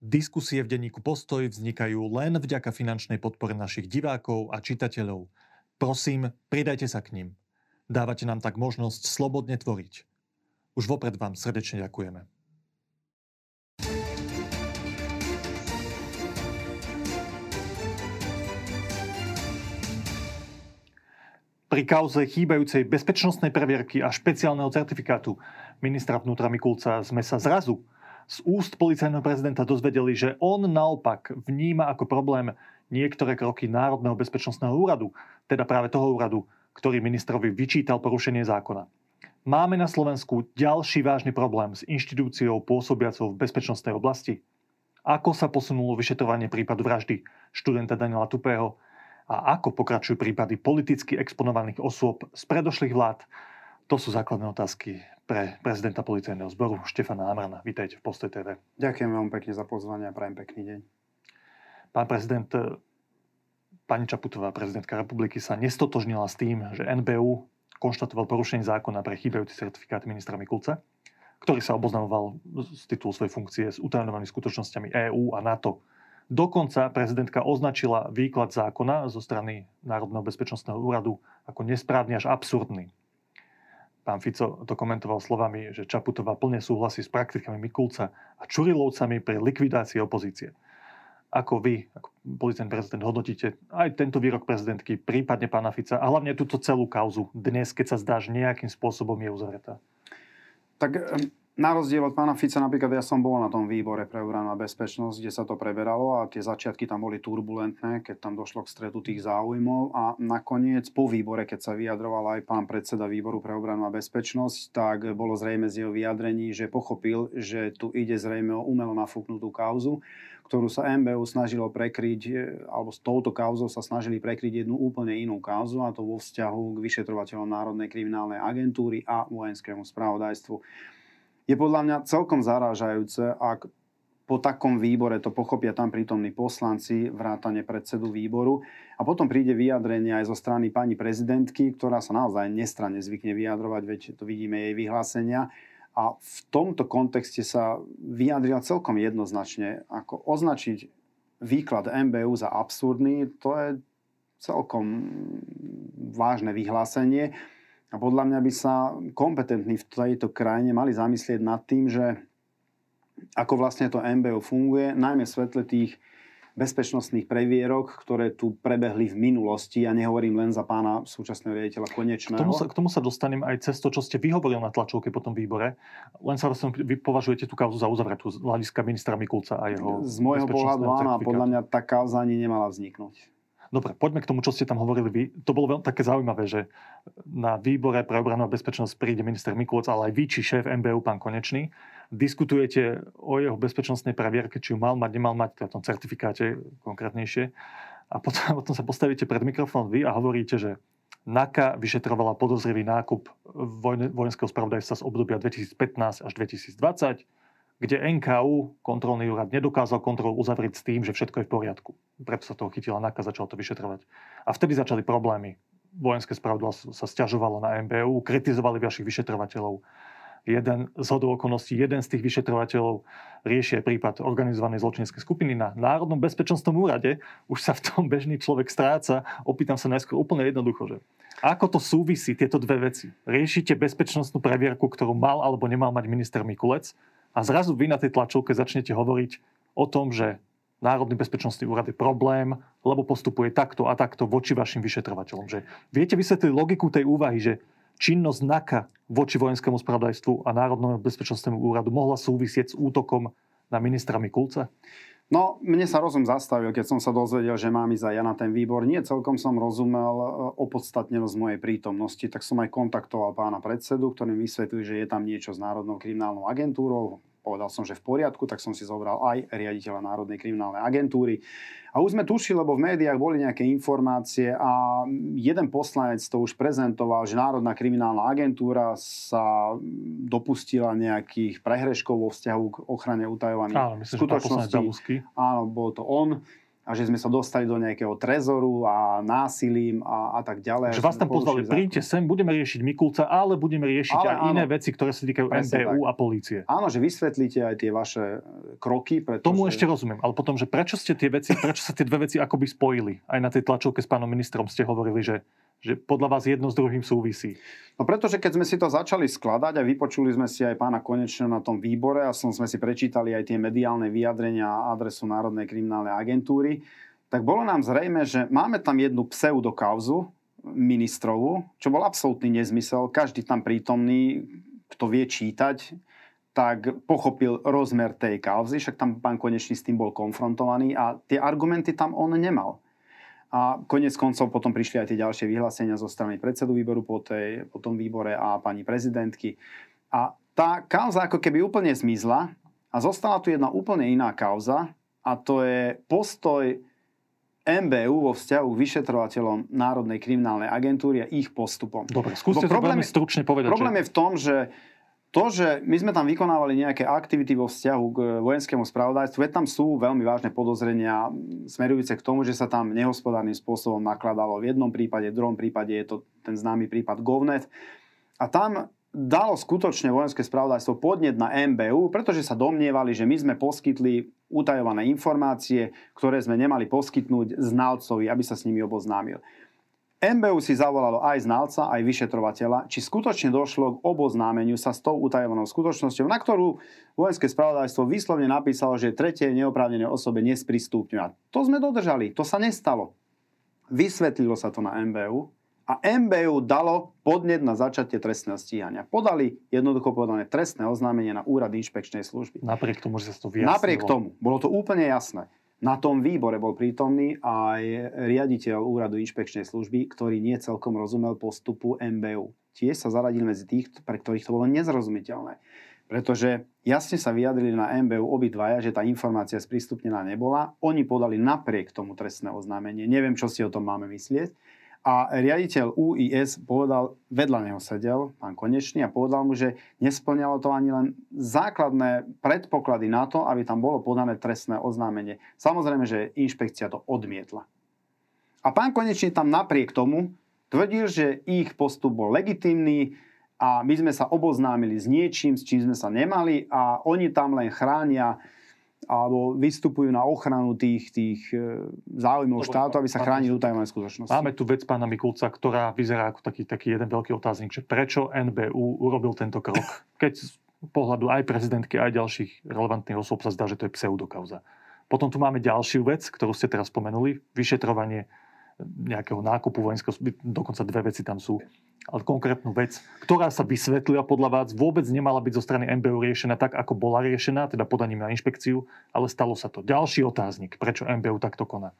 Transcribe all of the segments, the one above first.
Diskusie v denníku Postoj vznikajú len vďaka finančnej podpore našich divákov a čitateľov. Prosím, pridajte sa k ním. Dávate nám tak možnosť slobodne tvoriť. Už vopred vám srdečne ďakujeme. Pri kauze chýbajúcej bezpečnostnej previerky a špeciálneho certifikátu ministra vnútra Mikulca sme sa zrazu z úst policajného prezidenta dozvedeli, že on naopak vníma ako problém niektoré kroky Národného bezpečnostného úradu, teda práve toho úradu, ktorý ministrovi vyčítal porušenie zákona. Máme na Slovensku ďalší vážny problém s inštitúciou pôsobiacou v bezpečnostnej oblasti. Ako sa posunulo vyšetrovanie prípadu vraždy študenta Daniela Tupého a ako pokračujú prípady politicky exponovaných osôb z predošlých vlád, to sú základné otázky pre prezidenta policajného zboru Štefana Amrana. Vítajte v Postoj TV. Ďakujem veľmi pekne za pozvanie a prajem pekný deň. Pán prezident, pani Čaputová, prezidentka republiky, sa nestotožnila s tým, že NBU konštatoval porušenie zákona pre chýbajúci certifikát ministra Mikulca, ktorý sa oboznamoval z titulu svojej funkcie s utajnovanými skutočnosťami EÚ a NATO. Dokonca prezidentka označila výklad zákona zo strany Národného bezpečnostného úradu ako nesprávny až absurdný. Pán Fico to komentoval slovami, že Čaputová plne súhlasí s praktikami Mikulca a Čurilovcami pri likvidácii opozície. Ako vy, ako policajný prezident, hodnotíte aj tento výrok prezidentky, prípadne pána Fica a hlavne túto celú kauzu dnes, keď sa zdá, že nejakým spôsobom je uzavretá? Tak na rozdiel od pána Fica, napríklad ja som bol na tom výbore pre obranu a bezpečnosť, kde sa to preberalo a tie začiatky tam boli turbulentné, keď tam došlo k stretu tých záujmov. A nakoniec po výbore, keď sa vyjadroval aj pán predseda výboru pre obranu a bezpečnosť, tak bolo zrejme z jeho vyjadrení, že pochopil, že tu ide zrejme o umelo nafúknutú kauzu, ktorú sa MBU snažilo prekryť, alebo s touto kauzou sa snažili prekryť jednu úplne inú kauzu, a to vo vzťahu k vyšetrovateľom Národnej kriminálnej agentúry a vojenskému spravodajstvu je podľa mňa celkom zarážajúce, ak po takom výbore to pochopia tam prítomní poslanci, vrátane predsedu výboru a potom príde vyjadrenie aj zo strany pani prezidentky, ktorá sa naozaj nestranne zvykne vyjadrovať, veď to vidíme jej vyhlásenia. A v tomto kontexte sa vyjadrila celkom jednoznačne, ako označiť výklad MBU za absurdný, to je celkom vážne vyhlásenie. A podľa mňa by sa kompetentní v tejto krajine mali zamyslieť nad tým, že ako vlastne to MBO funguje, najmä v svetle tých bezpečnostných previerok, ktoré tu prebehli v minulosti. Ja nehovorím len za pána súčasného riaditeľa Konečného. K tomu, sa, k tomu sa dostanem aj cez to, čo ste vyhovoril na tlačovke po tom výbore. Len sa vás vy považujete tú kauzu za uzavretú z hľadiska ministra Mikulca a jeho Z môjho pohľadu áno a podľa mňa tá kauza ani nemala vzniknúť. Dobre, poďme k tomu, čo ste tam hovorili vy. To bolo veľmi také zaujímavé, že na výbore pre obranu a bezpečnosť príde minister Mikulec, ale aj vy, či šéf MBU, pán Konečný. Diskutujete o jeho bezpečnostnej previerke, či ju mal mať, nemal mať, teda tom certifikáte konkrétnejšie. A potom, potom sa postavíte pred mikrofón vy a hovoríte, že NAKA vyšetrovala podozrivý nákup vojenského spravodajstva z obdobia 2015 až 2020 kde NKU, kontrolný úrad, nedokázal kontrolu uzavrieť s tým, že všetko je v poriadku. Preto sa toho chytila NAKA, začal to vyšetrovať. A vtedy začali problémy. Vojenské spravodlivstvo sa stiažovalo na MBU, kritizovali vašich vyšetrovateľov. Jeden z hodou okolností, jeden z tých vyšetrovateľov rieši aj prípad organizovanej zločineckej skupiny na Národnom bezpečnostnom úrade. Už sa v tom bežný človek stráca. Opýtam sa najskôr úplne jednoducho, že ako to súvisí, tieto dve veci? Riešite bezpečnostnú previerku, ktorú mal alebo nemal mať minister Mikulec a zrazu vy na tej tlačovke začnete hovoriť o tom, že Národný bezpečnostný úrad je problém, lebo postupuje takto a takto voči vašim vyšetrovateľom. Že viete vysvetliť logiku tej úvahy, že činnosť NAKA voči vojenskému spravodajstvu a Národnému bezpečnostnému úradu mohla súvisieť s útokom na ministra Mikulca? No, mne sa rozum zastavil, keď som sa dozvedel, že mám ísť aj ja na ten výbor. Nie celkom som rozumel e, opodstatnenosť mojej prítomnosti, tak som aj kontaktoval pána predsedu, ktorým vysvetlil, že je tam niečo s Národnou kriminálnou agentúrou povedal som, že v poriadku, tak som si zobral aj riaditeľa Národnej kriminálnej agentúry. A už sme tušili, lebo v médiách boli nejaké informácie a jeden poslanec to už prezentoval, že Národná kriminálna agentúra sa dopustila nejakých prehreškov vo vzťahu k ochrane utajovaných Áno, myslím, skutočností. Áno, bol to on. A že sme sa dostali do nejakého trezoru a násilím a, a tak ďalej. Že vás tam pozvali, príďte sem, budeme riešiť Mikulca, ale budeme riešiť ale, aj áno, iné veci, ktoré sa týkajú MBU a polície. Áno, že vysvetlíte aj tie vaše kroky. Pretože... Tomu ešte rozumiem, ale potom, že prečo ste tie veci, prečo sa tie dve veci akoby spojili? Aj na tej tlačovke s pánom ministrom ste hovorili, že že podľa vás jedno s druhým súvisí? No pretože keď sme si to začali skladať a vypočuli sme si aj pána Konečného na tom výbore a som sme si prečítali aj tie mediálne vyjadrenia a adresu Národnej kriminálnej agentúry, tak bolo nám zrejme, že máme tam jednu pseudokauzu ministrovú, čo bol absolútny nezmysel. Každý tam prítomný, kto vie čítať, tak pochopil rozmer tej kauzy, však tam pán Konečný s tým bol konfrontovaný a tie argumenty tam on nemal. A konec koncov potom prišli aj tie ďalšie vyhlásenia zo strany predsedu výboru po, tej, po tom výbore a pani prezidentky. A tá kauza ako keby úplne zmizla a zostala tu jedna úplne iná kauza a to je postoj MBU vo vzťahu k vyšetrovateľom Národnej kriminálnej agentúry a ich postupom. Dobre, skúste to veľmi stručne povedať. Problém že... je v tom, že to, že my sme tam vykonávali nejaké aktivity vo vzťahu k vojenskému spravodajstvu, veď tam sú veľmi vážne podozrenia smerujúce k tomu, že sa tam nehospodárnym spôsobom nakladalo. V jednom prípade, v druhom prípade je to ten známy prípad Govnet. A tam dalo skutočne vojenské spravodajstvo podnet na MBU, pretože sa domnievali, že my sme poskytli utajované informácie, ktoré sme nemali poskytnúť znalcovi, aby sa s nimi oboznámil. MBU si zavolalo aj znalca, aj vyšetrovateľa, či skutočne došlo k oboznámeniu sa s tou utajovanou skutočnosťou, na ktorú vojenské spravodajstvo výslovne napísalo, že tretie neoprávnené osobe nesprístupňuje. To sme dodržali, to sa nestalo. Vysvetlilo sa to na MBU a MBU dalo podnet na začatie trestného stíhania. Podali jednoducho povedané trestné oznámenie na úrad inšpekčnej služby. Napriek tomu, že sa to vyjasnilo. Napriek tomu, bolo to úplne jasné. Na tom výbore bol prítomný aj riaditeľ úradu inšpekčnej služby, ktorý nie celkom rozumel postupu MBU. Tiež sa zaradil medzi tých, pre ktorých to bolo nezrozumiteľné. Pretože jasne sa vyjadrili na MBU obidvaja, že tá informácia sprístupnená nebola. Oni podali napriek tomu trestné oznámenie. Neviem, čo si o tom máme myslieť. A riaditeľ UIS povedal, vedľa neho sedel, pán Konečný, a povedal mu, že nesplňalo to ani len základné predpoklady na to, aby tam bolo podané trestné oznámenie. Samozrejme, že inšpekcia to odmietla. A pán Konečný tam napriek tomu tvrdil, že ich postup bol legitimný a my sme sa oboznámili s niečím, s čím sme sa nemali a oni tam len chránia alebo vystupujú na ochranu tých, tých e, záujmov štátu, aby sa chránili utajované skutočnosti. Máme tu vec pána Mikulca, ktorá vyzerá ako taký, taký jeden veľký otáznik, že prečo NBU urobil tento krok, keď z pohľadu aj prezidentky, aj ďalších relevantných osôb sa zdá, že to je pseudokauza. Potom tu máme ďalšiu vec, ktorú ste teraz spomenuli, vyšetrovanie nejakého nákupu vojenského, dokonca dve veci tam sú, ale konkrétnu vec, ktorá sa vysvetlila podľa vás, vôbec nemala byť zo strany MBU riešená tak, ako bola riešená, teda podaním na inšpekciu, ale stalo sa to. Ďalší otáznik, prečo MBU takto koná.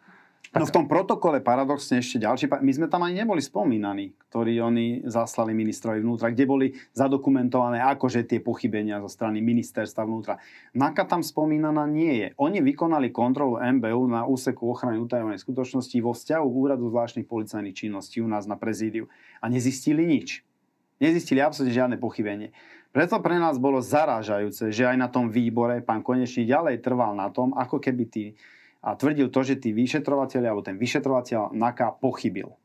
No v tom protokole paradoxne ešte ďalší, my sme tam ani neboli spomínaní, ktorí oni zaslali ministrovi vnútra, kde boli zadokumentované akože tie pochybenia zo strany ministerstva vnútra. NAKA tam spomínaná nie je. Oni vykonali kontrolu MBU na úseku ochrany utajovanej skutočnosti vo vzťahu k úradu zvláštnych policajných činností u nás na prezídiu a nezistili nič. Nezistili absolútne žiadne pochybenie. Preto pre nás bolo zarážajúce, že aj na tom výbore pán Konečný ďalej trval na tom, ako keby tí a tvrdil to, že tí vyšetrovateľi alebo ten vyšetrovateľ NAKA pochybil.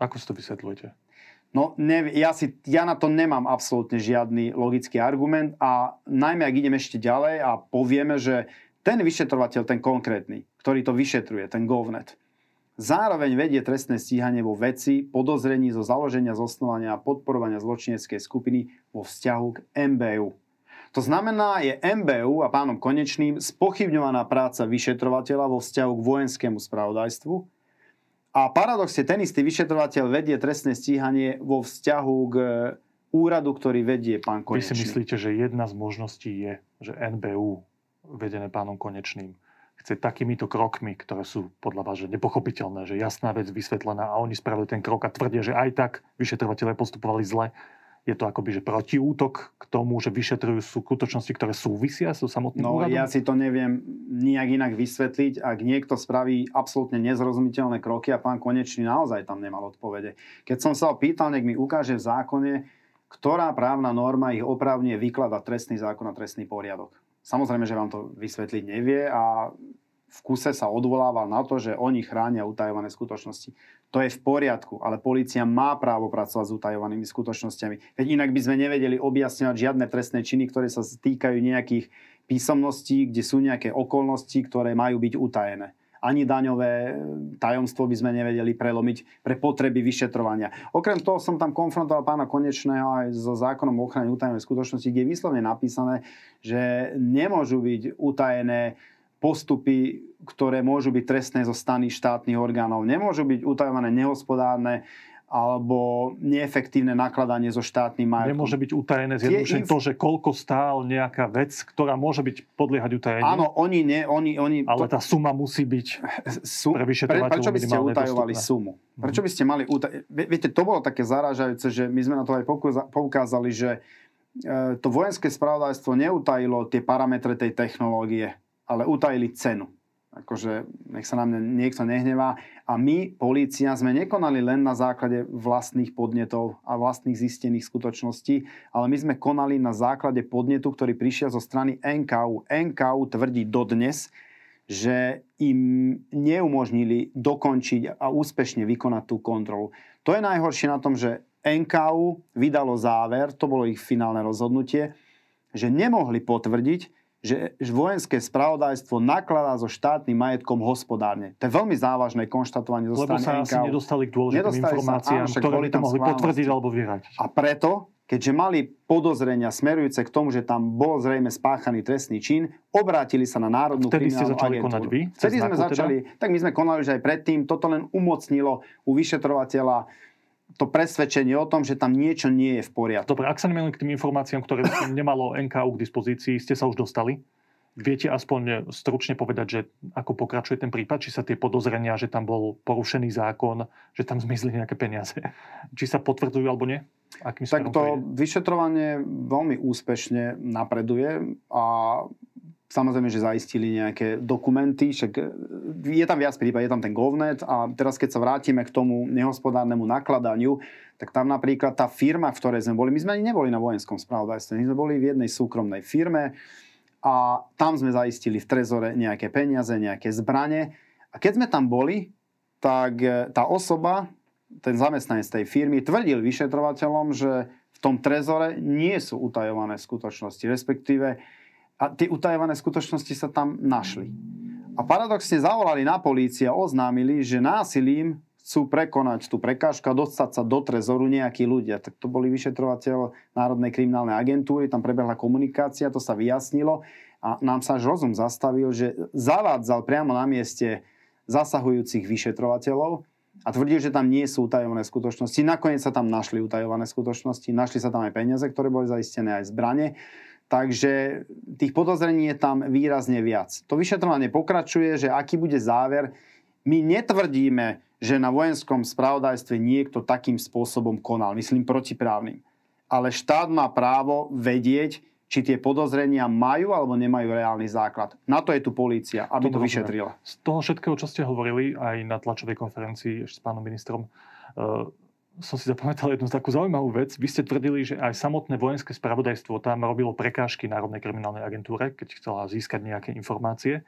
Ako si to vysvetľujete? No, ne, ja, si, ja na to nemám absolútne žiadny logický argument a najmä ak ideme ešte ďalej a povieme, že ten vyšetrovateľ, ten konkrétny, ktorý to vyšetruje, ten GovNet, zároveň vedie trestné stíhanie vo veci podozrení zo založenia, zosnovania a podporovania zločineckej skupiny vo vzťahu k MBU. To znamená, je MBU a pánom Konečným spochybňovaná práca vyšetrovateľa vo vzťahu k vojenskému spravodajstvu a paradoxne ten istý vyšetrovateľ vedie trestné stíhanie vo vzťahu k úradu, ktorý vedie pán Konečný. Vy si myslíte, že jedna z možností je, že NBU, vedené pánom Konečným, chce takýmito krokmi, ktoré sú podľa vás že nepochopiteľné, že jasná vec vysvetlená a oni spravili ten krok a tvrdia, že aj tak vyšetrovateľe postupovali zle, je to akoby že protiútok k tomu, že vyšetrujú skutočnosti, ktoré súvisia so samotným no, úradom? ja si to neviem nijak inak vysvetliť. Ak niekto spraví absolútne nezrozumiteľné kroky a pán Konečný naozaj tam nemal odpovede. Keď som sa ho pýtal, nech mi ukáže v zákone, ktorá právna norma ich oprávne vykladať trestný zákon a trestný poriadok. Samozrejme, že vám to vysvetliť nevie a v kuse sa odvolával na to, že oni chránia utajované skutočnosti. To je v poriadku, ale policia má právo pracovať s utajovanými skutočnosťami. Veď inak by sme nevedeli objasňovať žiadne trestné činy, ktoré sa týkajú nejakých písomností, kde sú nejaké okolnosti, ktoré majú byť utajené ani daňové tajomstvo by sme nevedeli prelomiť pre potreby vyšetrovania. Okrem toho som tam konfrontoval pána Konečného aj so zákonom o ochrane utajenej skutočnosti, kde je výslovne napísané, že nemôžu byť utajené postupy, ktoré môžu byť trestné zo strany štátnych orgánov. Nemôžu byť utajované nehospodárne alebo neefektívne nakladanie so štátnym majetkom. Nemôže byť utajené zjednodušene inf... to, že koľko stál nejaká vec, ktorá môže byť podliehať utajeniu. Áno, oni nie, oni... oni Ale to... tá suma musí byť Sum... pre vyšetrovateľov Prečo by ste utajovali dostupné? sumu? Mhm. Prečo by ste mali utaj... Viete, to bolo také zarážajúce, že my sme na to aj poukázali, že e, to vojenské spravodajstvo neutajilo tie parametre tej technológie, ale utajili cenu akože nech sa na mňa niekto nehnevá. A my, polícia, sme nekonali len na základe vlastných podnetov a vlastných zistených skutočností, ale my sme konali na základe podnetu, ktorý prišiel zo strany NKU. NKU tvrdí dodnes, že im neumožnili dokončiť a úspešne vykonať tú kontrolu. To je najhoršie na tom, že NKU vydalo záver, to bolo ich finálne rozhodnutie, že nemohli potvrdiť, že vojenské spravodajstvo nakladá so štátnym majetkom hospodárne. To je veľmi závažné konštatovanie zo Lebo strany sa asi nedostali k dôležitým nedostali informáciám, sa, áno, ktoré by to mohli potvrdiť alebo vyhrať. A preto, keďže mali podozrenia smerujúce k tomu, že tam bol zrejme spáchaný trestný čin, obrátili sa na Národnú Vtedy ste začali agentúru. konať vy? Vtedy sme teda? začali, teda? tak my sme konali už aj predtým. Toto len umocnilo u vyšetrovateľa to presvedčenie o tom, že tam niečo nie je v poriadku. Dobre, ak sa nemýlim k tým informáciám, ktoré nemalo NKU k dispozícii, ste sa už dostali? Viete aspoň stručne povedať, že ako pokračuje ten prípad? Či sa tie podozrenia, že tam bol porušený zákon, že tam zmizli nejaké peniaze, či sa potvrdzujú alebo nie? Akým tak to vyšetrovanie veľmi úspešne napreduje a Samozrejme, že zaistili nejaké dokumenty, však e, je tam viac prípad, je tam ten GovNet a teraz keď sa vrátime k tomu nehospodárnemu nakladaniu, tak tam napríklad tá firma, v ktorej sme boli, my sme ani neboli na vojenskom spravodajstve, my sme boli v jednej súkromnej firme a tam sme zaistili v trezore nejaké peniaze, nejaké zbranie a keď sme tam boli, tak e, tá osoba, ten zamestnanec tej firmy tvrdil vyšetrovateľom, že v tom trezore nie sú utajované skutočnosti, respektíve a tie utajované skutočnosti sa tam našli. A paradoxne zavolali na polícii a oznámili, že násilím chcú prekonať tú prekážku a dostať sa do trezoru nejakí ľudia. Tak to boli vyšetrovateľ Národnej kriminálnej agentúry, tam prebehla komunikácia, to sa vyjasnilo a nám sa až rozum zastavil, že zavádzal priamo na mieste zasahujúcich vyšetrovateľov a tvrdil, že tam nie sú utajované skutočnosti. Nakoniec sa tam našli utajované skutočnosti, našli sa tam aj peniaze, ktoré boli zaistené, aj zbranie. Takže tých podozrení je tam výrazne viac. To vyšetrovanie pokračuje, že aký bude záver. My netvrdíme, že na vojenskom spravodajstve niekto takým spôsobom konal, myslím protiprávnym. Ale štát má právo vedieť, či tie podozrenia majú alebo nemajú reálny základ. Na to je tu polícia, aby to, to vyšetrila. Z toho všetkého, čo ste hovorili aj na tlačovej konferencii s pánom ministrom, uh som si zapamätal jednu takú zaujímavú vec. Vy ste tvrdili, že aj samotné vojenské spravodajstvo tam robilo prekážky Národnej kriminálnej agentúre, keď chcela získať nejaké informácie,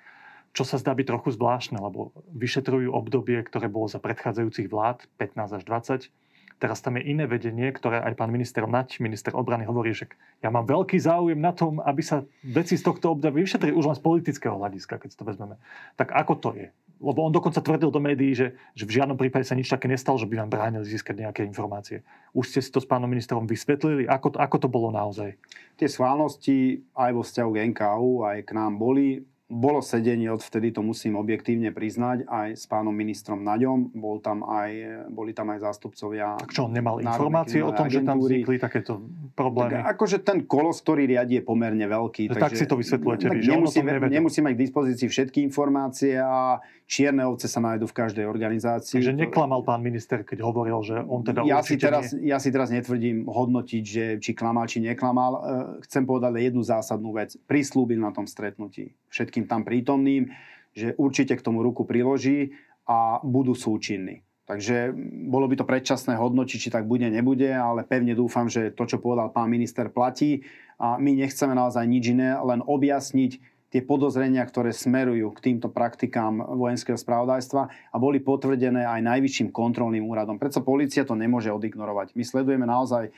čo sa zdá byť trochu zvláštne, lebo vyšetrujú obdobie, ktoré bolo za predchádzajúcich vlád, 15 až 20. Teraz tam je iné vedenie, ktoré aj pán minister Nať, minister obrany, hovorí, že ja mám veľký záujem na tom, aby sa veci z tohto obdobia vyšetrili už len z politického hľadiska, keď si to vezmeme. Tak ako to je? lebo on dokonca tvrdil do médií, že, že v žiadnom prípade sa nič také nestalo, že by vám bránili získať nejaké informácie. Už ste si to s pánom ministrom vysvetlili? Ako, ako to bolo naozaj? Tie schválnosti aj vo vzťahu k NKU, aj k nám boli bolo sedenie, odvtedy to musím objektívne priznať, aj s pánom ministrom Naďom. Bol tam aj, boli tam aj zástupcovia... Tak čo, on nemal informácie o tom, agentúry. že tam vznikli takéto problémy? Tak, akože ten kolos, ktorý riadi, je pomerne veľký. Tak si to vysvetľujete vy, že nemusí, nemusí mať k dispozícii všetky informácie a čierne ovce sa nájdú v každej organizácii. Takže neklamal pán minister, keď hovoril, že on teda ja si teraz, nie... Ja si teraz netvrdím hodnotiť, že či klamal, či neklamal. E, chcem povedať jednu zásadnú vec. Prislúbil na tom stretnutí všetkým tam prítomným, že určite k tomu ruku priloží a budú súčinní. Takže bolo by to predčasné hodnotiť, či tak bude, nebude, ale pevne dúfam, že to, čo povedal pán minister, platí a my nechceme naozaj nič iné, len objasniť tie podozrenia, ktoré smerujú k týmto praktikám vojenského spravodajstva a boli potvrdené aj najvyšším kontrolným úradom. Preto policia to nemôže odignorovať. My sledujeme naozaj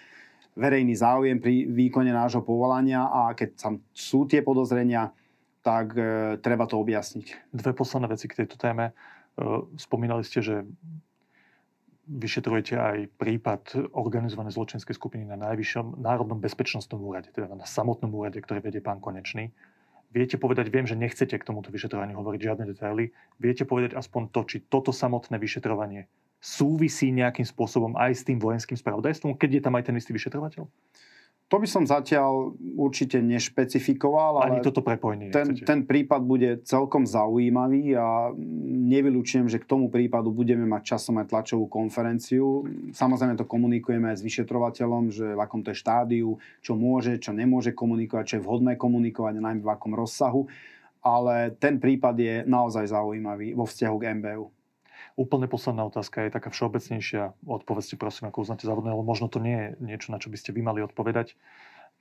verejný záujem pri výkone nášho povolania a keď tam sú tie podozrenia, tak e, treba to objasniť. Dve posledné veci k tejto téme. E, spomínali ste, že vyšetrujete aj prípad organizovanej zločinskej skupiny na najvyššom národnom bezpečnostnom úrade, teda na samotnom úrade, ktorý vedie pán Konečný. Viete povedať, viem, že nechcete k tomuto vyšetrovaniu hovoriť žiadne detaily, viete povedať aspoň to, či toto samotné vyšetrovanie súvisí nejakým spôsobom aj s tým vojenským spravodajstvom, keď je tam aj ten istý vyšetrovateľ? To by som zatiaľ určite nešpecifikoval, ale Ani toto prepojenie ten, ten prípad bude celkom zaujímavý a nevylučujem, že k tomu prípadu budeme mať časom aj tlačovú konferenciu. Samozrejme to komunikujeme aj s vyšetrovateľom, že v akom to je štádiu, čo môže, čo nemôže komunikovať, čo je vhodné komunikovať, najmä v akom rozsahu. Ale ten prípad je naozaj zaujímavý vo vzťahu k MBU. Úplne posledná otázka je taká všeobecnejšia. Odpovedzte prosím, ako uznáte závodné, ale možno to nie je niečo, na čo by ste vy mali odpovedať.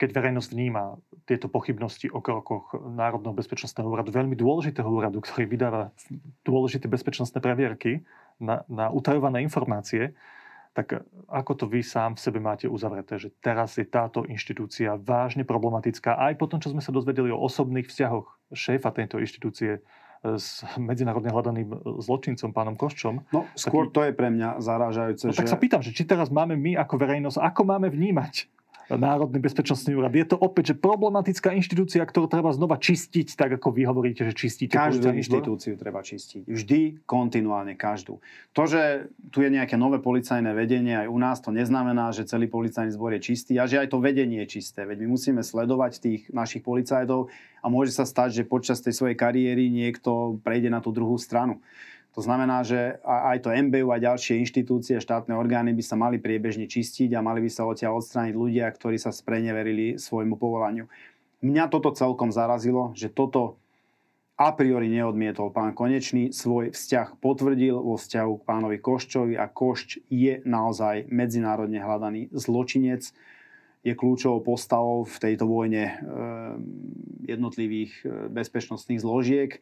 Keď verejnosť vníma tieto pochybnosti o krokoch Národného bezpečnostného úradu, veľmi dôležitého úradu, ktorý vydáva dôležité bezpečnostné previerky na, na utajované informácie, tak ako to vy sám v sebe máte uzavreté, že teraz je táto inštitúcia vážne problematická aj po tom, čo sme sa dozvedeli o osobných vzťahoch šéfa tejto inštitúcie s medzinárodne hľadaným zločincom, pánom Koščom. No, skôr taký... to je pre mňa zarážajúce. No, že... tak sa pýtam, že či teraz máme my ako verejnosť, ako máme vnímať Národný bezpečnostný úrad. Je to opäť, že problematická inštitúcia, ktorú treba znova čistiť, tak ako vy hovoríte, že čistíte. Každú inštitúciu treba čistiť. Vždy, kontinuálne, každú. To, že tu je nejaké nové policajné vedenie aj u nás, to neznamená, že celý policajný zbor je čistý a že aj to vedenie je čisté. Veď my musíme sledovať tých našich policajtov a môže sa stať, že počas tej svojej kariéry niekto prejde na tú druhú stranu. To znamená, že aj to MBU a ďalšie inštitúcie, štátne orgány by sa mali priebežne čistiť a mali by sa odtiaľ odstrániť ľudia, ktorí sa spreneverili svojmu povolaniu. Mňa toto celkom zarazilo, že toto a priori neodmietol pán Konečný, svoj vzťah potvrdil vo vzťahu k pánovi Koščovi a Košč je naozaj medzinárodne hľadaný zločinec, je kľúčovou postavou v tejto vojne eh, jednotlivých eh, bezpečnostných zložiek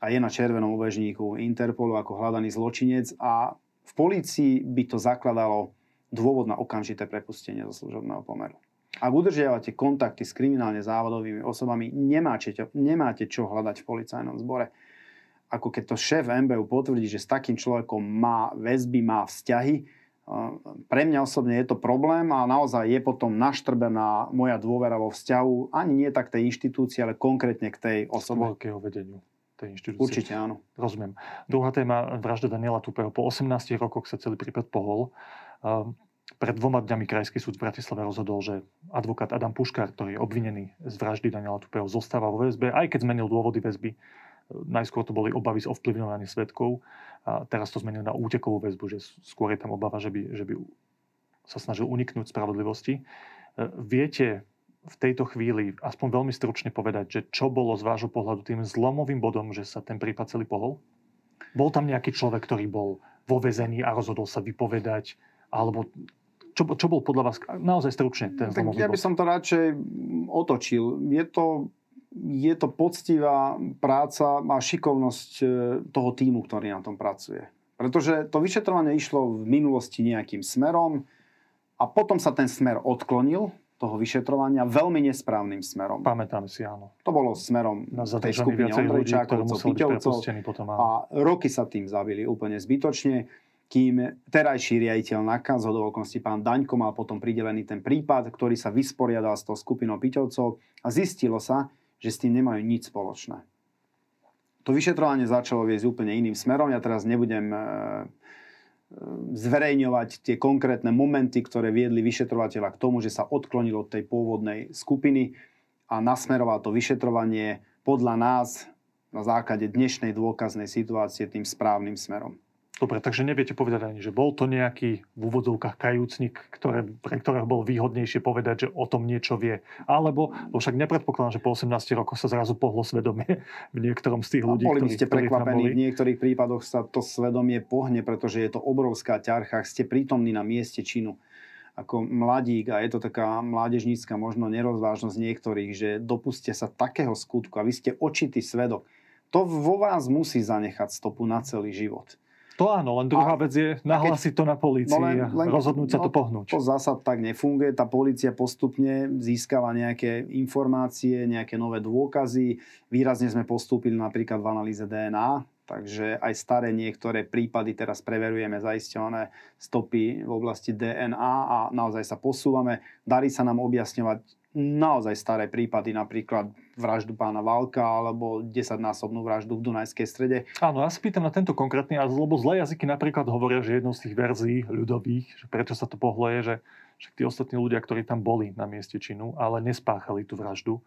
a je na červenom obežníku Interpolu ako hľadaný zločinec a v polícii by to zakladalo dôvod na okamžité prepustenie zo služobného pomeru. Ak udržiavate kontakty s kriminálne závodovými osobami, nemáte, nemáte čo hľadať v policajnom zbore. Ako keď to šéf MBU potvrdí, že s takým človekom má väzby, má vzťahy, pre mňa osobne je to problém a naozaj je potom naštrbená moja dôvera vo vzťahu ani nie tak tej inštitúcii, ale konkrétne k tej osobe. K vedeniu tej inštitúcie. Určite áno. Rozumiem. Druhá téma, vražda Daniela Tupého. Po 18 rokoch sa celý prípad pohol. Ehm, pred dvoma dňami Krajský súd v Bratislave rozhodol, že advokát Adam Puškár, ktorý je obvinený z vraždy Daniela Tupého, zostáva vo väzbe, aj keď zmenil dôvody väzby. Najskôr to boli obavy z ovplyvňovania svetkov a teraz to zmenil na útekovú väzbu, že skôr je tam obava, že by, že by sa snažil uniknúť spravodlivosti. Ehm, viete v tejto chvíli aspoň veľmi stručne povedať, že čo bolo z vášho pohľadu tým zlomovým bodom, že sa ten prípad celý pohol? Bol tam nejaký človek, ktorý bol vo vezení a rozhodol sa vypovedať? Alebo čo, čo bol podľa vás naozaj stručne ten tak zlomový ja by bod? som to radšej otočil. Je to, je to poctivá práca a šikovnosť e, toho týmu, ktorý na tom pracuje. Pretože to vyšetrovanie išlo v minulosti nejakým smerom a potom sa ten smer odklonil toho vyšetrovania veľmi nesprávnym smerom. Pamätám si, áno. To bolo smerom Na tej skupiny Ondrejčákovcov, Piťovcov potom, a roky sa tým zabili úplne zbytočne, kým terajší riaditeľ NAKA, z okolností pán Daňko, mal potom pridelený ten prípad, ktorý sa vysporiadal s tou skupinou Piťovcov a zistilo sa, že s tým nemajú nič spoločné. To vyšetrovanie začalo viesť úplne iným smerom. Ja teraz nebudem e, zverejňovať tie konkrétne momenty, ktoré viedli vyšetrovateľa k tomu, že sa odklonil od tej pôvodnej skupiny a nasmeroval to vyšetrovanie podľa nás na základe dnešnej dôkaznej situácie tým správnym smerom. Dobre, takže neviete povedať ani, že bol to nejaký v úvodzovkách kajúcnik, ktoré, pre ktorého bolo výhodnejšie povedať, že o tom niečo vie. Alebo, bo však nepredpokladám, že po 18 rokoch sa zrazu pohlo svedomie v niektorom z tých ľudí, a boli by ste ktorí, prekvapení, boli. v niektorých prípadoch sa to svedomie pohne, pretože je to obrovská ťarcha, ste prítomní na mieste činu. ako mladík a je to taká mládežnícka možno nerozvážnosť niektorých, že dopustia sa takého skutku a vy ste očitý svedok. To vo vás musí zanechať stopu na celý život. To áno, len druhá a, vec je nahlásiť to na polícii no len, len, a rozhodnúť no, sa to pohnúť. To zasa tak nefunguje. Tá polícia postupne získava nejaké informácie, nejaké nové dôkazy. Výrazne sme postúpili napríklad v analýze DNA, takže aj staré niektoré prípady teraz preverujeme zaisťované stopy v oblasti DNA a naozaj sa posúvame. Darí sa nám objasňovať naozaj staré prípady, napríklad vraždu pána Valka alebo 10-násobnú vraždu v Dunajskej strede. Áno, ja sa pýtam na tento konkrétny, lebo zlé jazyky napríklad hovoria, že jednou z tých verzií ľudových, že prečo sa to pohlo je, že však tí ostatní ľudia, ktorí tam boli na mieste činu, ale nespáchali tú vraždu,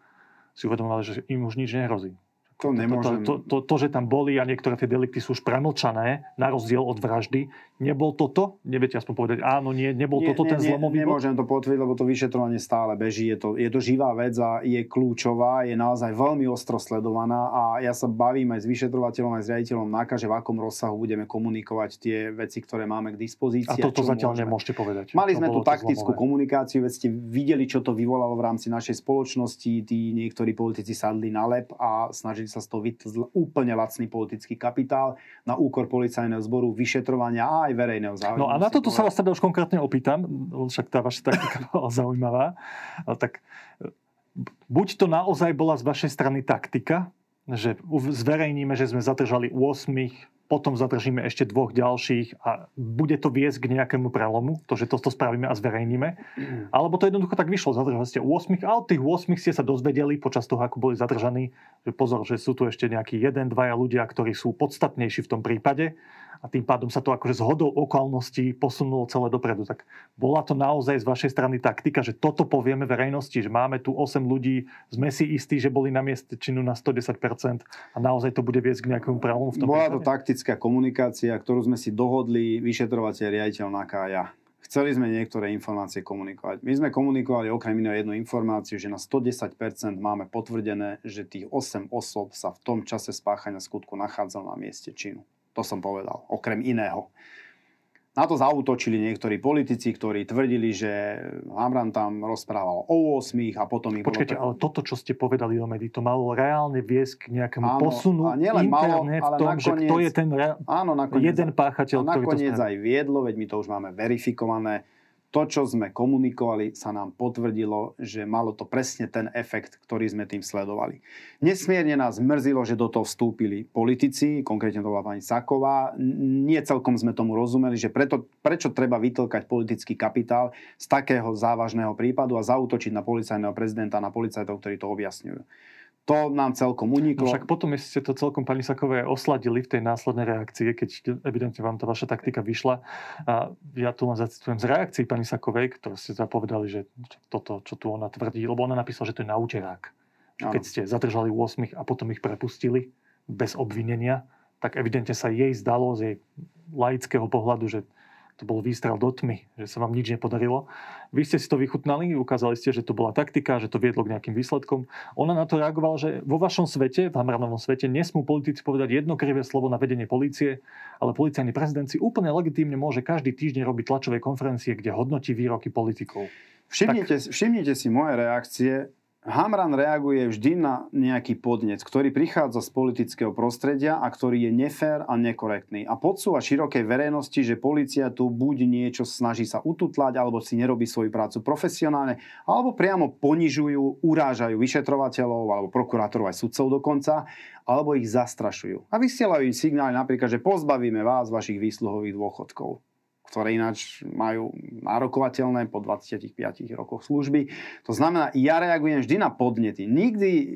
si uvedomovali, že im už nič nehrozí. To nemôžem. To, to, to, to, že tam boli a niektoré tie delikty sú už premlčané, na rozdiel od vraždy, nebol toto? Neviete aspoň povedať, áno, nie, nebol nie, toto nie, ten zlomový nie, Nemôžem to potvrdiť, lebo to vyšetrovanie stále beží. Je to, je to živá vec a je kľúčová, je naozaj veľmi ostro sledovaná a ja sa bavím aj s vyšetrovateľom, aj s riaditeľom NAKA, že v akom rozsahu budeme komunikovať tie veci, ktoré máme k dispozícii. A toto a zatiaľ môžeme. nemôžete povedať. Mali sme tú taktickú zlomové. komunikáciu, veď ste videli, čo to vyvolalo v rámci našej spoločnosti. Tí niektorí politici sadli na lep a snažili sa z toho úplne lacný politický kapitál na úkor policajného zboru, vyšetrovania a aj verejného záujmu. No a na toto sa vás teda už konkrétne opýtam, však tá vaša taktika bola zaujímavá. Tak buď to naozaj bola z vašej strany taktika, že zverejníme, že sme zadržali 8 potom zadržíme ešte dvoch ďalších a bude to viesť k nejakému prelomu, to, že toto spravíme a zverejníme. Mm. Alebo to jednoducho tak vyšlo, zadržali ste 8 a od tých 8 ste sa dozvedeli počas toho, ako boli zadržaní, že pozor, že sú tu ešte nejakí jeden, dvaja ľudia, ktorí sú podstatnejší v tom prípade a tým pádom sa to akože zhodou okolností posunulo celé dopredu. Tak bola to naozaj z vašej strany taktika, že toto povieme verejnosti, že máme tu 8 ľudí, sme si istí, že boli na mieste činu na 110% a naozaj to bude viesť k nejakému prelomu v tom Bola to taktická komunikácia, ktorú sme si dohodli vyšetrovateľ riaditeľ Nakája. Chceli sme niektoré informácie komunikovať. My sme komunikovali okrem iného jednu informáciu, že na 110% máme potvrdené, že tých 8 osob sa v tom čase spáchania skutku nachádzalo na mieste činu. To som povedal, okrem iného. Na to zautočili niektorí politici, ktorí tvrdili, že Hamran tam rozprával o 8 a potom ich Počkajte, bolo... ale toto, čo ste povedali do médií, to malo reálne viesť k nejakému áno, posunu a nielen interne malo, v tom, nakoniec, že kto je ten rea... áno, nakoniec, jeden páchateľ, a nakoniec aj viedlo, veď my to už máme verifikované, to, čo sme komunikovali, sa nám potvrdilo, že malo to presne ten efekt, ktorý sme tým sledovali. Nesmierne nás mrzilo, že do toho vstúpili politici, konkrétne to bola pani Saková. Nie celkom sme tomu rozumeli, že preto, prečo treba vytlkať politický kapitál z takého závažného prípadu a zautočiť na policajného prezidenta, na policajtov, ktorí to objasňujú. To nám celkom uniklo. No však potom ste to celkom pani Sakové osladili v tej následnej reakcie, keď evidentne vám tá vaša taktika vyšla. A ja tu len zacitujem z reakcií pani Sakovej, ktoré ste zapovedali, že toto, čo tu ona tvrdí, lebo ona napísala, že to je naučerák. Keď ste zadržali 8 a potom ich prepustili bez obvinenia, tak evidentne sa jej zdalo z jej laického pohľadu, že to bol výstrel do tmy, že sa vám nič nepodarilo. Vy ste si to vychutnali, ukázali ste, že to bola taktika, že to viedlo k nejakým výsledkom. Ona na to reagovala, že vo vašom svete, v Hamranovom svete, nesmú politici povedať jedno krivé slovo na vedenie polície, ale policajný prezident si úplne legitímne môže každý týždeň robiť tlačové konferencie, kde hodnotí výroky politikov. Všimnite, tak... všimnite si moje reakcie Hamran reaguje vždy na nejaký podnec, ktorý prichádza z politického prostredia a ktorý je nefér a nekorektný. A podsúva širokej verejnosti, že policia tu buď niečo snaží sa ututlať, alebo si nerobí svoju prácu profesionálne, alebo priamo ponižujú, urážajú vyšetrovateľov, alebo prokurátorov aj sudcov dokonca, alebo ich zastrašujú. A vysielajú im signály napríklad, že pozbavíme vás vašich výsluhových dôchodkov ktoré ináč majú nárokovateľné po 25 rokoch služby. To znamená, ja reagujem vždy na podnety. Nikdy e,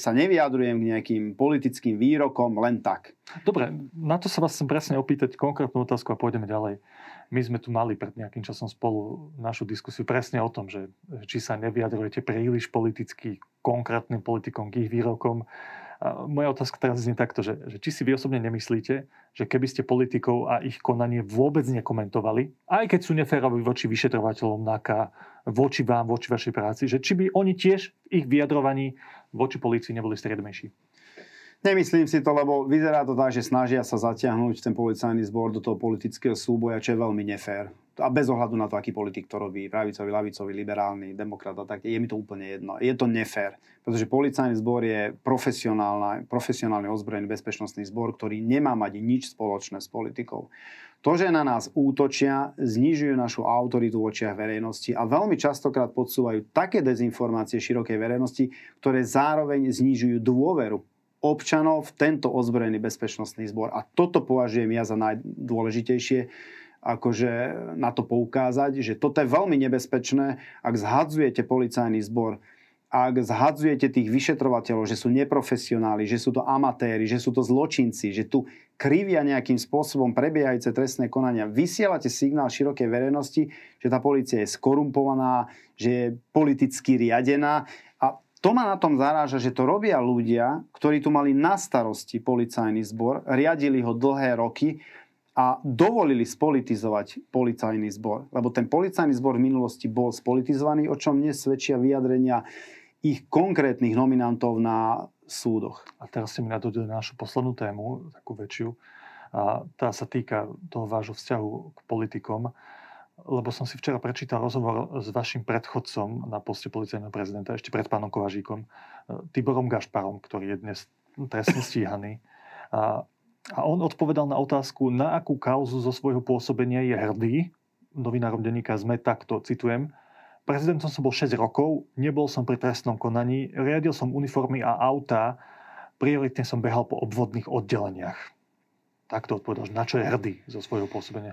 sa nevyjadrujem k nejakým politickým výrokom len tak. Dobre, na to sa vás chcem presne opýtať konkrétnu otázku a pôjdeme ďalej. My sme tu mali pred nejakým časom spolu našu diskusiu presne o tom, že či sa nevyjadrujete príliš politicky konkrétnym politikom k ich výrokom a moja otázka teraz znie takto, že, že či si vy osobne nemyslíte, že keby ste politikov a ich konanie vôbec nekomentovali, aj keď sú neféroví voči vyšetrovateľom NAKA, voči vám, voči vašej práci, že či by oni tiež ich vyjadrovaní voči polícii neboli striedmejší? Nemyslím si to, lebo vyzerá to tak, že snažia sa zatiahnuť ten policajný zbor do toho politického súboja, čo je veľmi nefér. A bez ohľadu na to, aký politik to robí, pravicový, lavicový, liberálny, demokrat a tak, je mi to úplne jedno. Je to nefér, pretože policajný zbor je profesionálny ozbrojený bezpečnostný zbor, ktorý nemá mať nič spoločné s politikou. To, že na nás útočia, znižujú našu autoritu v očiach verejnosti a veľmi častokrát podsúvajú také dezinformácie širokej verejnosti, ktoré zároveň znižujú dôveru občanov v tento ozbrojený bezpečnostný zbor. A toto považujem ja za najdôležitejšie, akože na to poukázať, že toto je veľmi nebezpečné, ak zhadzujete policajný zbor, ak zhadzujete tých vyšetrovateľov, že sú neprofesionáli, že sú to amatéri, že sú to zločinci, že tu krivia nejakým spôsobom prebiehajúce trestné konania, vysielate signál širokej verejnosti, že tá policia je skorumpovaná, že je politicky riadená to ma na tom zaráža, že to robia ľudia, ktorí tu mali na starosti policajný zbor, riadili ho dlhé roky a dovolili spolitizovať policajný zbor. Lebo ten policajný zbor v minulosti bol spolitizovaný, o čom nesvedčia vyjadrenia ich konkrétnych nominantov na súdoch. A teraz ste mi nadhodili našu poslednú tému, takú väčšiu. A tá sa týka toho vášho vzťahu k politikom lebo som si včera prečítal rozhovor s vašim predchodcom na poste policajného prezidenta, ešte pred pánom Kovažíkom, e, Tiborom Gašparom, ktorý je dnes trestne stíhaný. A, a on odpovedal na otázku, na akú kauzu zo svojho pôsobenia je hrdý. Novinárom denníka sme takto, citujem, Prezidentom som bol 6 rokov, nebol som pri trestnom konaní, riadil som uniformy a autá, prioritne som behal po obvodných oddeleniach. Takto odpovedal, na čo je hrdý zo svojho pôsobenia.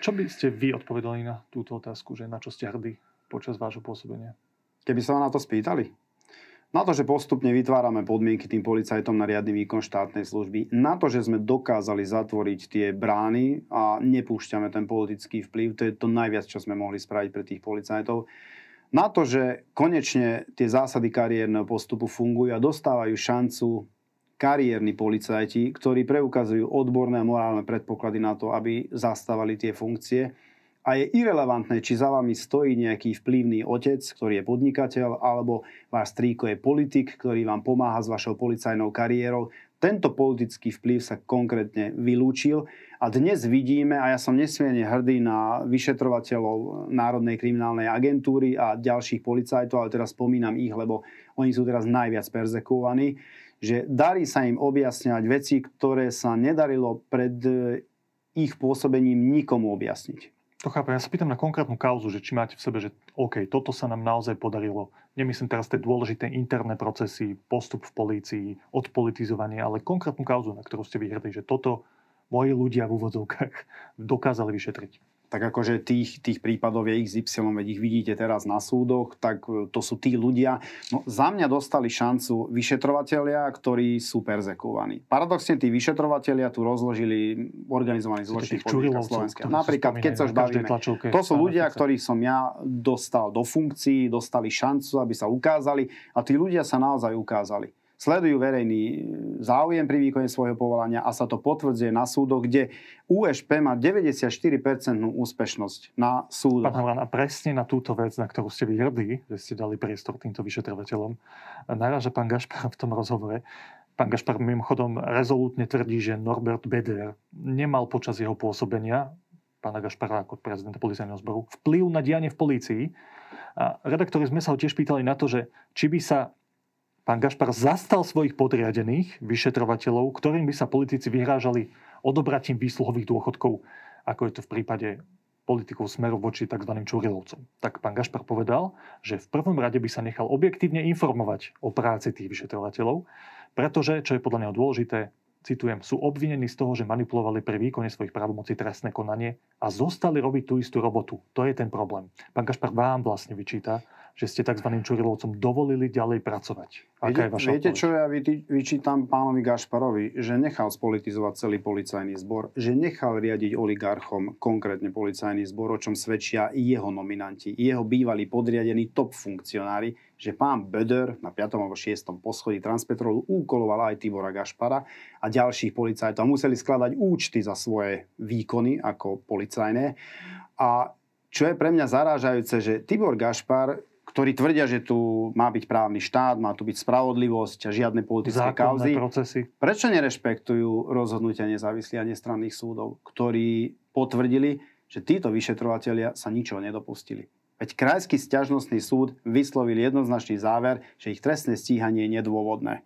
Čo by ste vy odpovedali na túto otázku, že na čo ste hrdí počas vášho pôsobenia? Keby sa na to spýtali? Na to, že postupne vytvárame podmienky tým policajtom na riadny výkon štátnej služby, na to, že sme dokázali zatvoriť tie brány a nepúšťame ten politický vplyv, to je to najviac, čo sme mohli spraviť pre tých policajtov. Na to, že konečne tie zásady kariérneho postupu fungujú a dostávajú šancu kariérni policajti, ktorí preukazujú odborné a morálne predpoklady na to, aby zastávali tie funkcie. A je irrelevantné, či za vami stojí nejaký vplyvný otec, ktorý je podnikateľ, alebo váš strýko je politik, ktorý vám pomáha s vašou policajnou kariérou. Tento politický vplyv sa konkrétne vylúčil a dnes vidíme, a ja som nesmierne hrdý na vyšetrovateľov Národnej kriminálnej agentúry a ďalších policajtov, ale teraz spomínam ich, lebo oni sú teraz najviac perzekovaní, že darí sa im objasňovať veci, ktoré sa nedarilo pred e, ich pôsobením nikomu objasniť. To chápem. Ja sa pýtam na konkrétnu kauzu, že či máte v sebe, že OK, toto sa nám naozaj podarilo. Nemyslím teraz tie dôležité interné procesy, postup v polícii, odpolitizovanie, ale konkrétnu kauzu, na ktorú ste vyhradili, že toto moji ľudia v úvodzovkách dokázali vyšetriť tak akože tých, tých prípadov je XY, veď ich vidíte teraz na súdoch, tak e, to sú tí ľudia. No, za mňa dostali šancu vyšetrovateľia, ktorí sú perzekovaní. Paradoxne tí vyšetrovateľia tu rozložili organizovaný zločin Slovenska. Napríklad, keď sa už bavíme, to sú ľudia, ktorých som ja dostal do funkcií, dostali šancu, aby sa ukázali a tí ľudia sa naozaj ukázali sledujú verejný e, záujem pri výkone svojho povolania a sa to potvrdzuje na súdoch, kde USP má 94% úspešnosť na súdoch. Pán Havran, a presne na túto vec, na ktorú ste vy že ste dali priestor týmto vyšetrovateľom, naráža pán Gašpar v tom rozhovore. Pán Gašpar mimochodom rezolútne tvrdí, že Norbert Beder nemal počas jeho pôsobenia pána Gašpara ako prezidenta policajného zboru vplyv na dianie v polícii. A redaktori sme sa ho tiež pýtali na to, že či by sa pán Gašpar zastal svojich podriadených vyšetrovateľov, ktorým by sa politici vyhrážali odobratím výsluhových dôchodkov, ako je to v prípade politikov smeru voči tzv. Čurilovcom. Tak pán Gašpar povedal, že v prvom rade by sa nechal objektívne informovať o práci tých vyšetrovateľov, pretože, čo je podľa neho dôležité, citujem, sú obvinení z toho, že manipulovali pri výkone svojich právomocí trestné konanie a zostali robiť tú istú robotu. To je ten problém. Pán Gašpar vám vlastne vyčíta, že ste tzv. Čurilovcom dovolili ďalej pracovať. Aká je vaša Viete, čo ja vyčítam pánovi Gašparovi? Že nechal spolitizovať celý policajný zbor, že nechal riadiť oligarchom konkrétne policajný zbor, o čom svedčia jeho nominanti, jeho bývalí podriadení top funkcionári, že pán Böder na 5. alebo 6. poschodí Transpetrolu úkoloval aj Tibora Gašpara a ďalších policajtov. Museli skladať účty za svoje výkony ako policajné. A čo je pre mňa zarážajúce, že Tibor Gašpar ktorí tvrdia, že tu má byť právny štát, má tu byť spravodlivosť a žiadne politické Zákonné kauzy. procesy. Prečo nerešpektujú rozhodnutia nezávislých a nestranných súdov, ktorí potvrdili, že títo vyšetrovatelia sa ničoho nedopustili? Veď Krajský stiažnostný súd vyslovil jednoznačný záver, že ich trestné stíhanie je nedôvodné.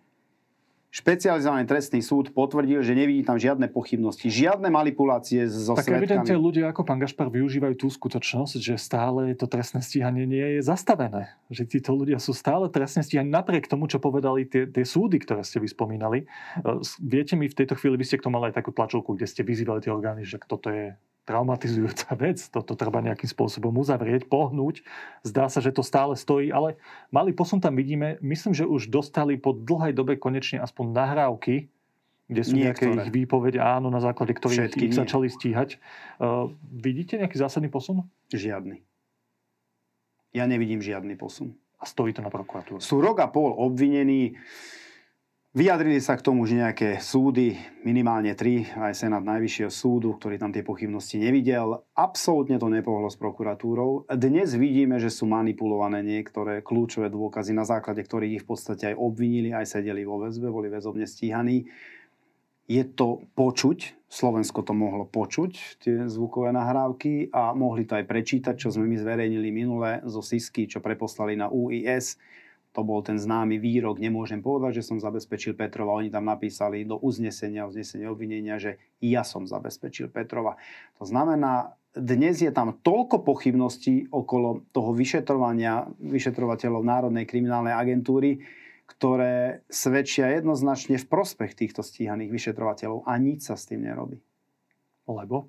Špecializovaný trestný súd potvrdil, že nevidí tam žiadne pochybnosti, žiadne manipulácie so Tak evidentne svetkami. ľudia ako pán Gašpar využívajú tú skutočnosť, že stále to trestné stíhanie nie je zastavené. Že títo ľudia sú stále trestne stíhaní napriek tomu, čo povedali tie, tie súdy, ktoré ste vyspomínali. E, Viete mi v tejto chvíli, vy ste k tomu mali aj takú tlačovku, kde ste vyzývali tie orgány, že toto je traumatizujúca vec, toto treba nejakým spôsobom uzavrieť, pohnúť. Zdá sa, že to stále stojí, ale malý posun tam vidíme. Myslím, že už dostali po dlhej dobe konečne aspoň nahrávky, kde sú nejaké Niektoré. ich výpovede, áno, na základe ktorých Všetky ich nie. začali stíhať. Uh, vidíte nejaký zásadný posun? Žiadny. Ja nevidím žiadny posun. A stojí to na prokuratúre. Sú rok a pol obvinení. Vyjadrili sa k tomu už nejaké súdy, minimálne tri, aj Senát Najvyššieho súdu, ktorý tam tie pochybnosti nevidel. Absolútne to nepohlo s prokuratúrou. Dnes vidíme, že sú manipulované niektoré kľúčové dôkazy, na základe ktorých ich v podstate aj obvinili, aj sedeli vo väzbe, boli väzobne stíhaní. Je to počuť, Slovensko to mohlo počuť, tie zvukové nahrávky a mohli to aj prečítať, čo sme my zverejnili minule zo SISky, čo preposlali na UIS. To bol ten známy výrok, nemôžem povedať, že som zabezpečil Petrova. Oni tam napísali do uznesenia, uznesenia obvinenia, že ja som zabezpečil Petrova. To znamená, dnes je tam toľko pochybností okolo toho vyšetrovania vyšetrovateľov Národnej kriminálnej agentúry, ktoré svedčia jednoznačne v prospech týchto stíhaných vyšetrovateľov a nič sa s tým nerobí. Lebo?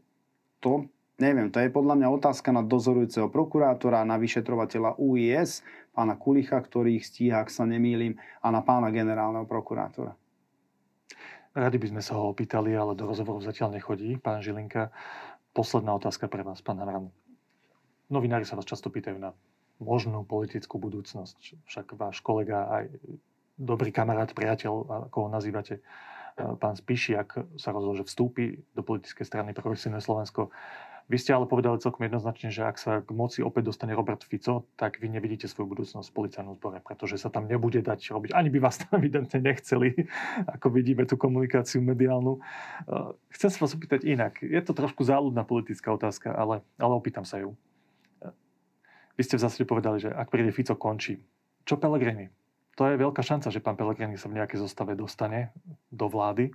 To neviem, to je podľa mňa otázka na dozorujúceho prokurátora, na vyšetrovateľa UIS, pána Kulicha, ktorý ich stíha, ak sa nemýlim, a na pána generálneho prokurátora. Radi by sme sa ho opýtali, ale do rozhovoru zatiaľ nechodí. Pán Žilinka, posledná otázka pre vás, pán Havran. Novinári sa vás často pýtajú na možnú politickú budúcnosť. Však váš kolega, aj dobrý kamarát, priateľ, ako ho nazývate, pán Spišiak sa rozhodol, že vstúpi do politickej strany Progresívne Slovensko. Vy ste ale povedali celkom jednoznačne, že ak sa k moci opäť dostane Robert Fico, tak vy nevidíte svoju budúcnosť v policajnom zbore, pretože sa tam nebude dať robiť. Ani by vás tam evidentne nechceli, ako vidíme tú komunikáciu mediálnu. Eh, Chcem sa vás opýtať inak. Je to trošku záľudná politická otázka, ale, ale opýtam sa ju. Eh, Vy ste v zásade povedali, že ak príde Fico, končí. Čo Pelegrini? To je veľká šanca, že pán Pelegrini sa v nejakej zostave dostane do vlády.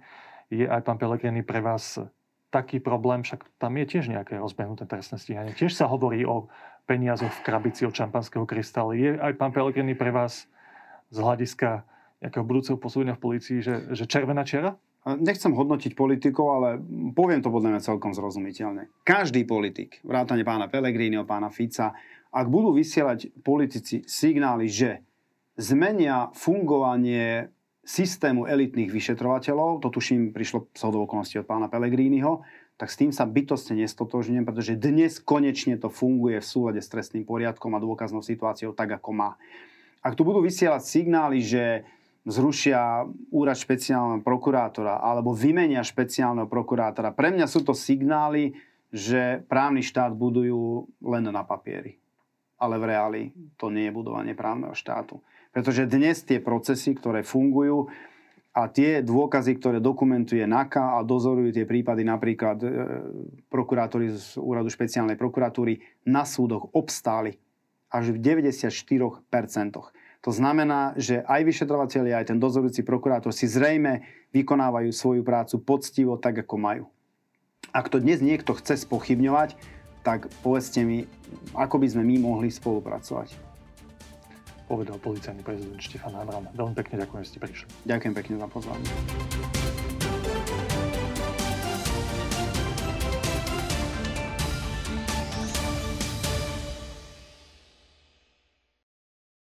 Je aj pán Pelegrini pre vás taký problém, však tam je tiež nejaké rozbehnuté trestné stíhanie. Tiež sa hovorí o peniazoch v krabici od šampanského krystálu. Je aj pán Pelegrini pre vás z hľadiska nejakého budúceho posúdenia v polícii, že, že červená čiara? Nechcem hodnotiť politikov, ale poviem to podľa mňa celkom zrozumiteľne. Každý politik, vrátane pána Pellegriniho, pána Fica, ak budú vysielať politici signály, že zmenia fungovanie systému elitných vyšetrovateľov, to tuším prišlo z okolností od pána Pellegriniho, tak s tým sa bytostne nestotožňujem, pretože dnes konečne to funguje v súlade s trestným poriadkom a dôkaznou situáciou tak, ako má. Ak tu budú vysielať signály, že zrušia úrad špeciálneho prokurátora alebo vymenia špeciálneho prokurátora, pre mňa sú to signály, že právny štát budujú len na papieri. Ale v reáli to nie je budovanie právneho štátu. Pretože dnes tie procesy, ktoré fungujú a tie dôkazy, ktoré dokumentuje NAKA a dozorujú tie prípady napríklad e, prokurátori z úradu špeciálnej prokuratúry na súdoch obstáli až v 94%. To znamená, že aj vyšetrovateľi, aj ten dozorujúci prokurátor si zrejme vykonávajú svoju prácu poctivo tak, ako majú. Ak to dnes niekto chce spochybňovať, tak povedzte mi, ako by sme my mohli spolupracovať. Povedal policajný prezident Štefan Hamran. Veľmi pekne ďakujem, že ste prišli. Ďakujem pekne za pozvanie.